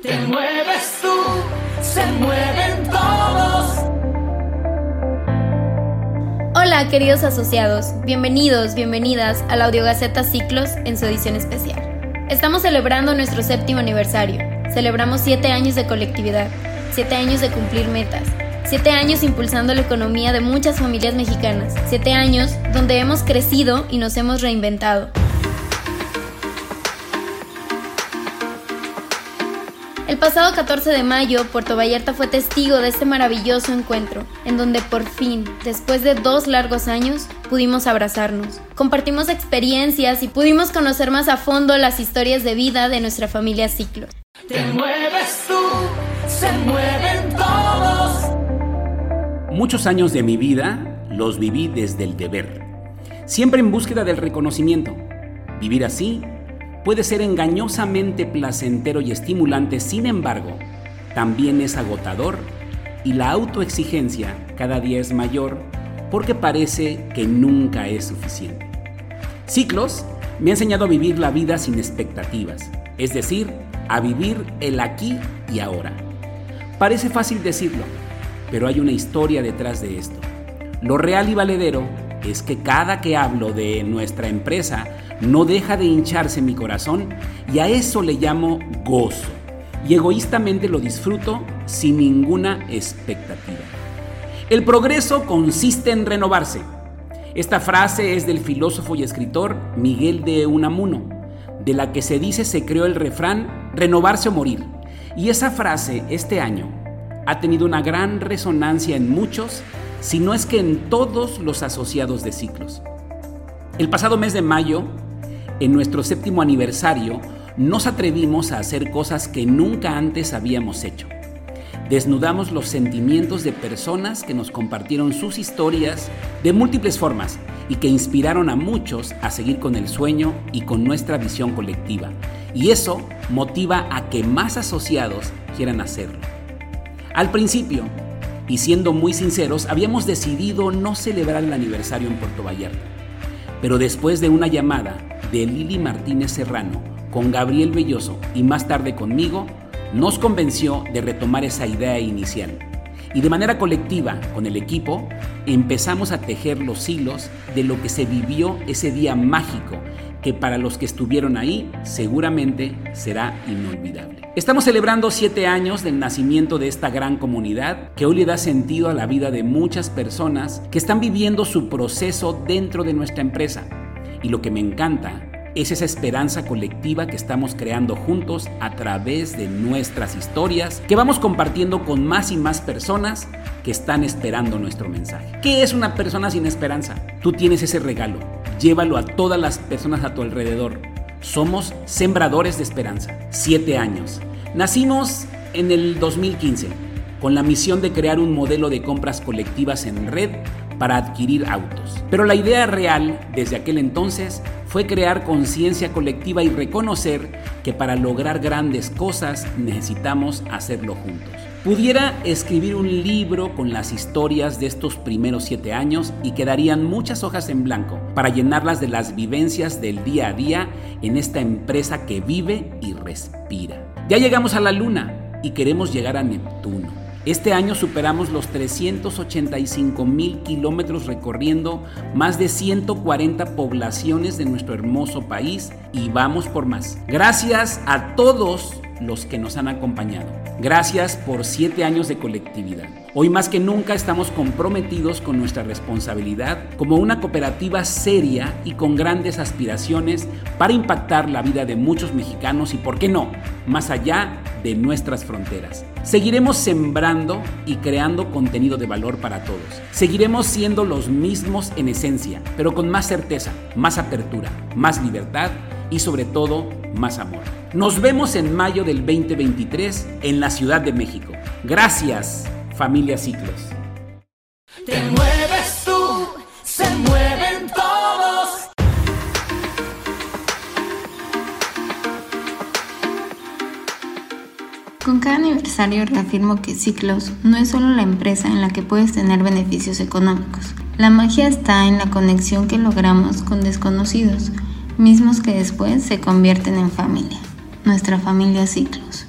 Te mueves tú, se mueven todos. Hola queridos asociados, bienvenidos, bienvenidas a la Audiogaceta Ciclos en su edición especial. Estamos celebrando nuestro séptimo aniversario. Celebramos siete años de colectividad, siete años de cumplir metas, siete años impulsando la economía de muchas familias mexicanas, siete años donde hemos crecido y nos hemos reinventado. El pasado 14 de mayo, Puerto Vallarta fue testigo de este maravilloso encuentro, en donde por fin, después de dos largos años, pudimos abrazarnos. Compartimos experiencias y pudimos conocer más a fondo las historias de vida de nuestra familia Ciclo. Te mueves tú, se mueven todos. Muchos años de mi vida los viví desde el deber, siempre en búsqueda del reconocimiento. Vivir así puede ser engañosamente placentero y estimulante, sin embargo, también es agotador y la autoexigencia cada día es mayor porque parece que nunca es suficiente. Ciclos me ha enseñado a vivir la vida sin expectativas, es decir, a vivir el aquí y ahora. Parece fácil decirlo, pero hay una historia detrás de esto. Lo real y valedero es que cada que hablo de nuestra empresa no deja de hincharse mi corazón y a eso le llamo gozo. Y egoístamente lo disfruto sin ninguna expectativa. El progreso consiste en renovarse. Esta frase es del filósofo y escritor Miguel de Unamuno, de la que se dice se creó el refrán renovarse o morir. Y esa frase este año ha tenido una gran resonancia en muchos, si no es que en todos los asociados de ciclos. El pasado mes de mayo en nuestro séptimo aniversario, nos atrevimos a hacer cosas que nunca antes habíamos hecho. Desnudamos los sentimientos de personas que nos compartieron sus historias de múltiples formas y que inspiraron a muchos a seguir con el sueño y con nuestra visión colectiva. Y eso motiva a que más asociados quieran hacerlo. Al principio, y siendo muy sinceros, habíamos decidido no celebrar el aniversario en Puerto Vallarta. Pero después de una llamada de Lili Martínez Serrano con Gabriel Belloso y más tarde conmigo, nos convenció de retomar esa idea inicial. Y de manera colectiva, con el equipo, empezamos a tejer los hilos de lo que se vivió ese día mágico, que para los que estuvieron ahí seguramente será inolvidable. Estamos celebrando siete años del nacimiento de esta gran comunidad que hoy le da sentido a la vida de muchas personas que están viviendo su proceso dentro de nuestra empresa y lo que me encanta es esa esperanza colectiva que estamos creando juntos a través de nuestras historias que vamos compartiendo con más y más personas que están esperando nuestro mensaje. ¿Qué es una persona sin esperanza? Tú tienes ese regalo. Llévalo a todas las personas a tu alrededor. Somos sembradores de esperanza. Siete años. Nacimos en el 2015 con la misión de crear un modelo de compras colectivas en red para adquirir autos. Pero la idea real desde aquel entonces fue crear conciencia colectiva y reconocer que para lograr grandes cosas necesitamos hacerlo juntos. Pudiera escribir un libro con las historias de estos primeros siete años y quedarían muchas hojas en blanco para llenarlas de las vivencias del día a día en esta empresa que vive y respira. Ya llegamos a la luna y queremos llegar a Neptuno. Este año superamos los 385 mil kilómetros recorriendo más de 140 poblaciones de nuestro hermoso país y vamos por más. Gracias a todos los que nos han acompañado. Gracias por siete años de colectividad. Hoy más que nunca estamos comprometidos con nuestra responsabilidad como una cooperativa seria y con grandes aspiraciones para impactar la vida de muchos mexicanos y, por qué no, más allá de nuestras fronteras. Seguiremos sembrando y creando contenido de valor para todos. Seguiremos siendo los mismos en esencia, pero con más certeza, más apertura, más libertad y sobre todo más amor. Nos vemos en mayo del 2023 en la Ciudad de México. Gracias, familia Ciclos. Te mueves tú, se mueven todos. Con cada aniversario reafirmo que Ciclos no es solo la empresa en la que puedes tener beneficios económicos. La magia está en la conexión que logramos con desconocidos, mismos que después se convierten en familia, nuestra familia Ciclos.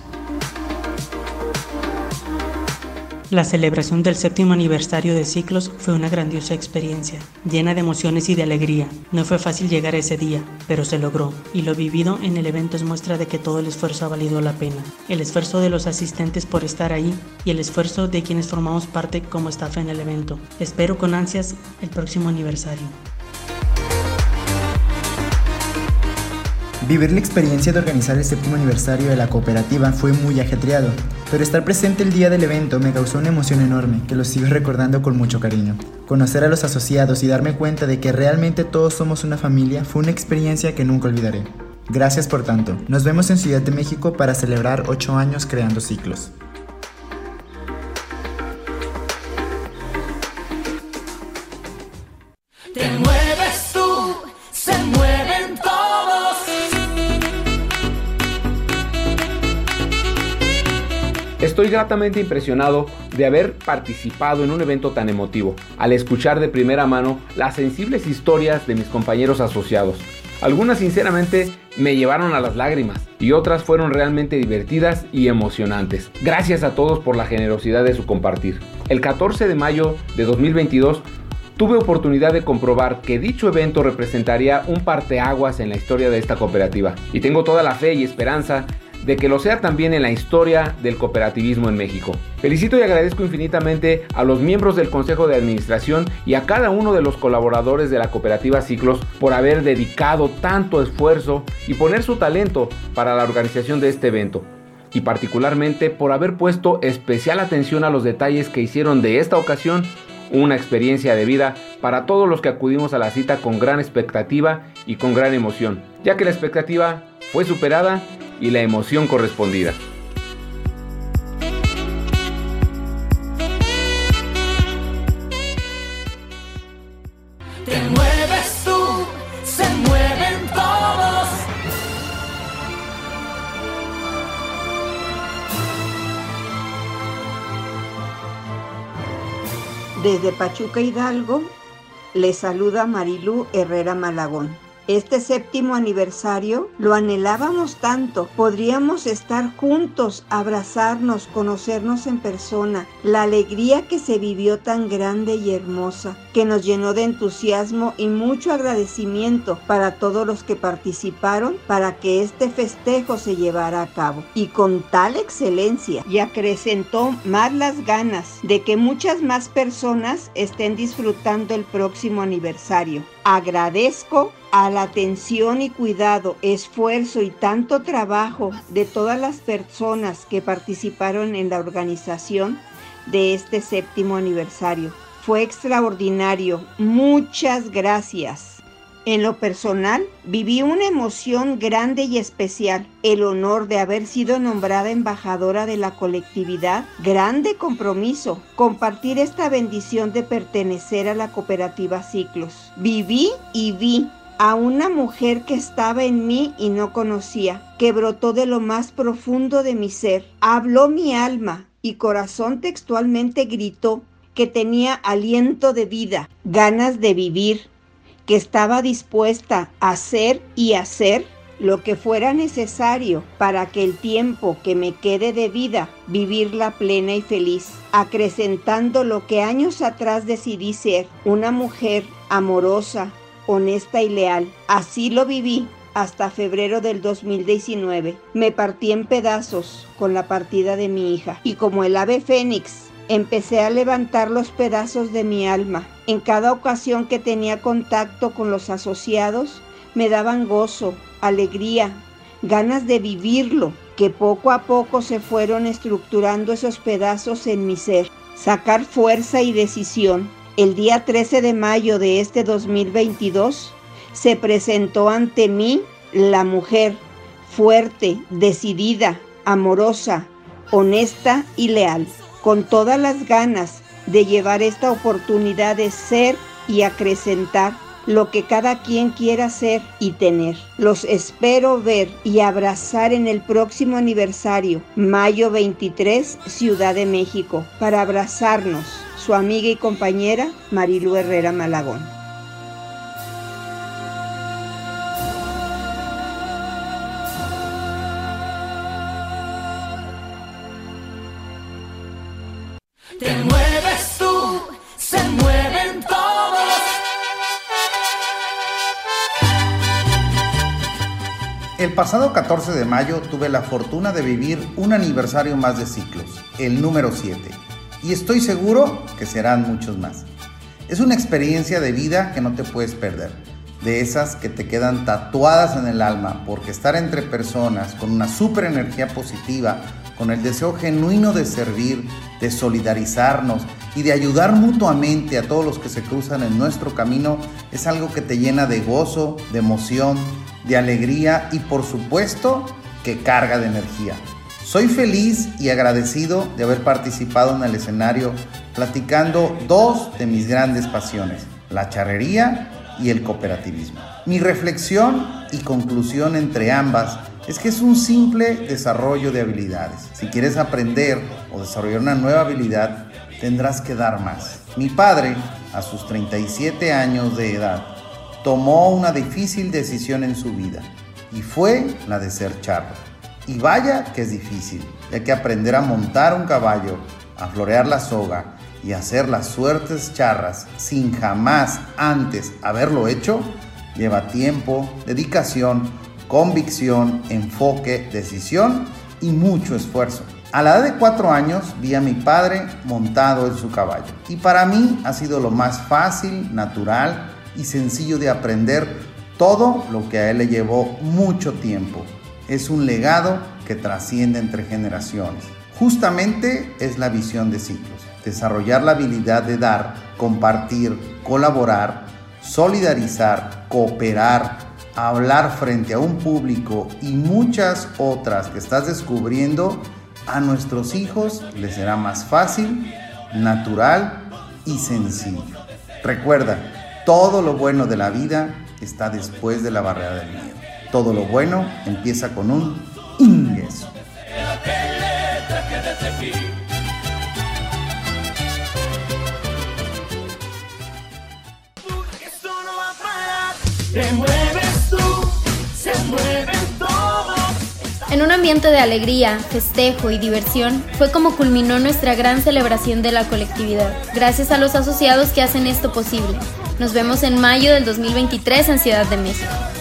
La celebración del séptimo aniversario de Ciclos fue una grandiosa experiencia, llena de emociones y de alegría. No fue fácil llegar ese día, pero se logró, y lo vivido en el evento es muestra de que todo el esfuerzo ha valido la pena. El esfuerzo de los asistentes por estar ahí y el esfuerzo de quienes formamos parte como staff en el evento. Espero con ansias el próximo aniversario. Vivir la experiencia de organizar el séptimo aniversario de la cooperativa fue muy ajetreado, pero estar presente el día del evento me causó una emoción enorme que lo sigo recordando con mucho cariño. Conocer a los asociados y darme cuenta de que realmente todos somos una familia fue una experiencia que nunca olvidaré. Gracias por tanto. Nos vemos en Ciudad de México para celebrar 8 años creando ciclos. Estoy gratamente impresionado de haber participado en un evento tan emotivo, al escuchar de primera mano las sensibles historias de mis compañeros asociados. Algunas sinceramente me llevaron a las lágrimas y otras fueron realmente divertidas y emocionantes. Gracias a todos por la generosidad de su compartir. El 14 de mayo de 2022 tuve oportunidad de comprobar que dicho evento representaría un parteaguas en la historia de esta cooperativa y tengo toda la fe y esperanza de que lo sea también en la historia del cooperativismo en México. Felicito y agradezco infinitamente a los miembros del Consejo de Administración y a cada uno de los colaboradores de la cooperativa Ciclos por haber dedicado tanto esfuerzo y poner su talento para la organización de este evento y particularmente por haber puesto especial atención a los detalles que hicieron de esta ocasión una experiencia de vida para todos los que acudimos a la cita con gran expectativa y con gran emoción, ya que la expectativa fue superada y la emoción correspondida. Te mueves tú, se mueven todos. Desde Pachuca Hidalgo, le saluda Marilú Herrera Malagón. Este séptimo aniversario lo anhelábamos tanto. Podríamos estar juntos, abrazarnos, conocernos en persona. La alegría que se vivió tan grande y hermosa, que nos llenó de entusiasmo y mucho agradecimiento para todos los que participaron para que este festejo se llevara a cabo. Y con tal excelencia y acrecentó más las ganas de que muchas más personas estén disfrutando el próximo aniversario. Agradezco a la atención y cuidado, esfuerzo y tanto trabajo de todas las personas que participaron en la organización de este séptimo aniversario. Fue extraordinario. Muchas gracias. En lo personal, viví una emoción grande y especial, el honor de haber sido nombrada embajadora de la colectividad, grande compromiso, compartir esta bendición de pertenecer a la cooperativa Ciclos. Viví y vi a una mujer que estaba en mí y no conocía, que brotó de lo más profundo de mi ser. Habló mi alma y corazón textualmente gritó que tenía aliento de vida, ganas de vivir, que estaba dispuesta a hacer y hacer lo que fuera necesario para que el tiempo que me quede de vida vivirla plena y feliz, acrecentando lo que años atrás decidí ser, una mujer amorosa, honesta y leal. Así lo viví hasta febrero del 2019. Me partí en pedazos con la partida de mi hija y como el ave fénix empecé a levantar los pedazos de mi alma. En cada ocasión que tenía contacto con los asociados, me daban gozo, alegría, ganas de vivirlo, que poco a poco se fueron estructurando esos pedazos en mi ser. Sacar fuerza y decisión. El día 13 de mayo de este 2022 se presentó ante mí la mujer fuerte, decidida, amorosa, honesta y leal con todas las ganas de llevar esta oportunidad de ser y acrecentar lo que cada quien quiera ser y tener. Los espero ver y abrazar en el próximo aniversario, mayo 23, Ciudad de México, para abrazarnos, su amiga y compañera Marilu Herrera Malagón. Te mueves tú, se mueven todos. El pasado 14 de mayo tuve la fortuna de vivir un aniversario más de ciclos, el número 7, y estoy seguro que serán muchos más. Es una experiencia de vida que no te puedes perder, de esas que te quedan tatuadas en el alma, porque estar entre personas con una super energía positiva, con el deseo genuino de servir, de solidarizarnos y de ayudar mutuamente a todos los que se cruzan en nuestro camino, es algo que te llena de gozo, de emoción, de alegría y por supuesto que carga de energía. Soy feliz y agradecido de haber participado en el escenario platicando dos de mis grandes pasiones, la charrería y el cooperativismo. Mi reflexión y conclusión entre ambas es que es un simple desarrollo de habilidades. Si quieres aprender o desarrollar una nueva habilidad, tendrás que dar más. Mi padre, a sus 37 años de edad, tomó una difícil decisión en su vida y fue la de ser charro. Y vaya que es difícil, ya que aprender a montar un caballo, a florear la soga y hacer las suertes charras sin jamás antes haberlo hecho, lleva tiempo, dedicación, convicción, enfoque, decisión y mucho esfuerzo. A la edad de cuatro años vi a mi padre montado en su caballo y para mí ha sido lo más fácil, natural y sencillo de aprender todo lo que a él le llevó mucho tiempo. Es un legado que trasciende entre generaciones. Justamente es la visión de ciclos, desarrollar la habilidad de dar, compartir, colaborar, solidarizar, cooperar, hablar frente a un público y muchas otras que estás descubriendo, a nuestros hijos les será más fácil, natural y sencillo. Recuerda, todo lo bueno de la vida está después de la barrera del miedo. Todo lo bueno empieza con un ingreso. En un ambiente de alegría, festejo y diversión, fue como culminó nuestra gran celebración de la colectividad, gracias a los asociados que hacen esto posible. Nos vemos en mayo del 2023 en Ciudad de México.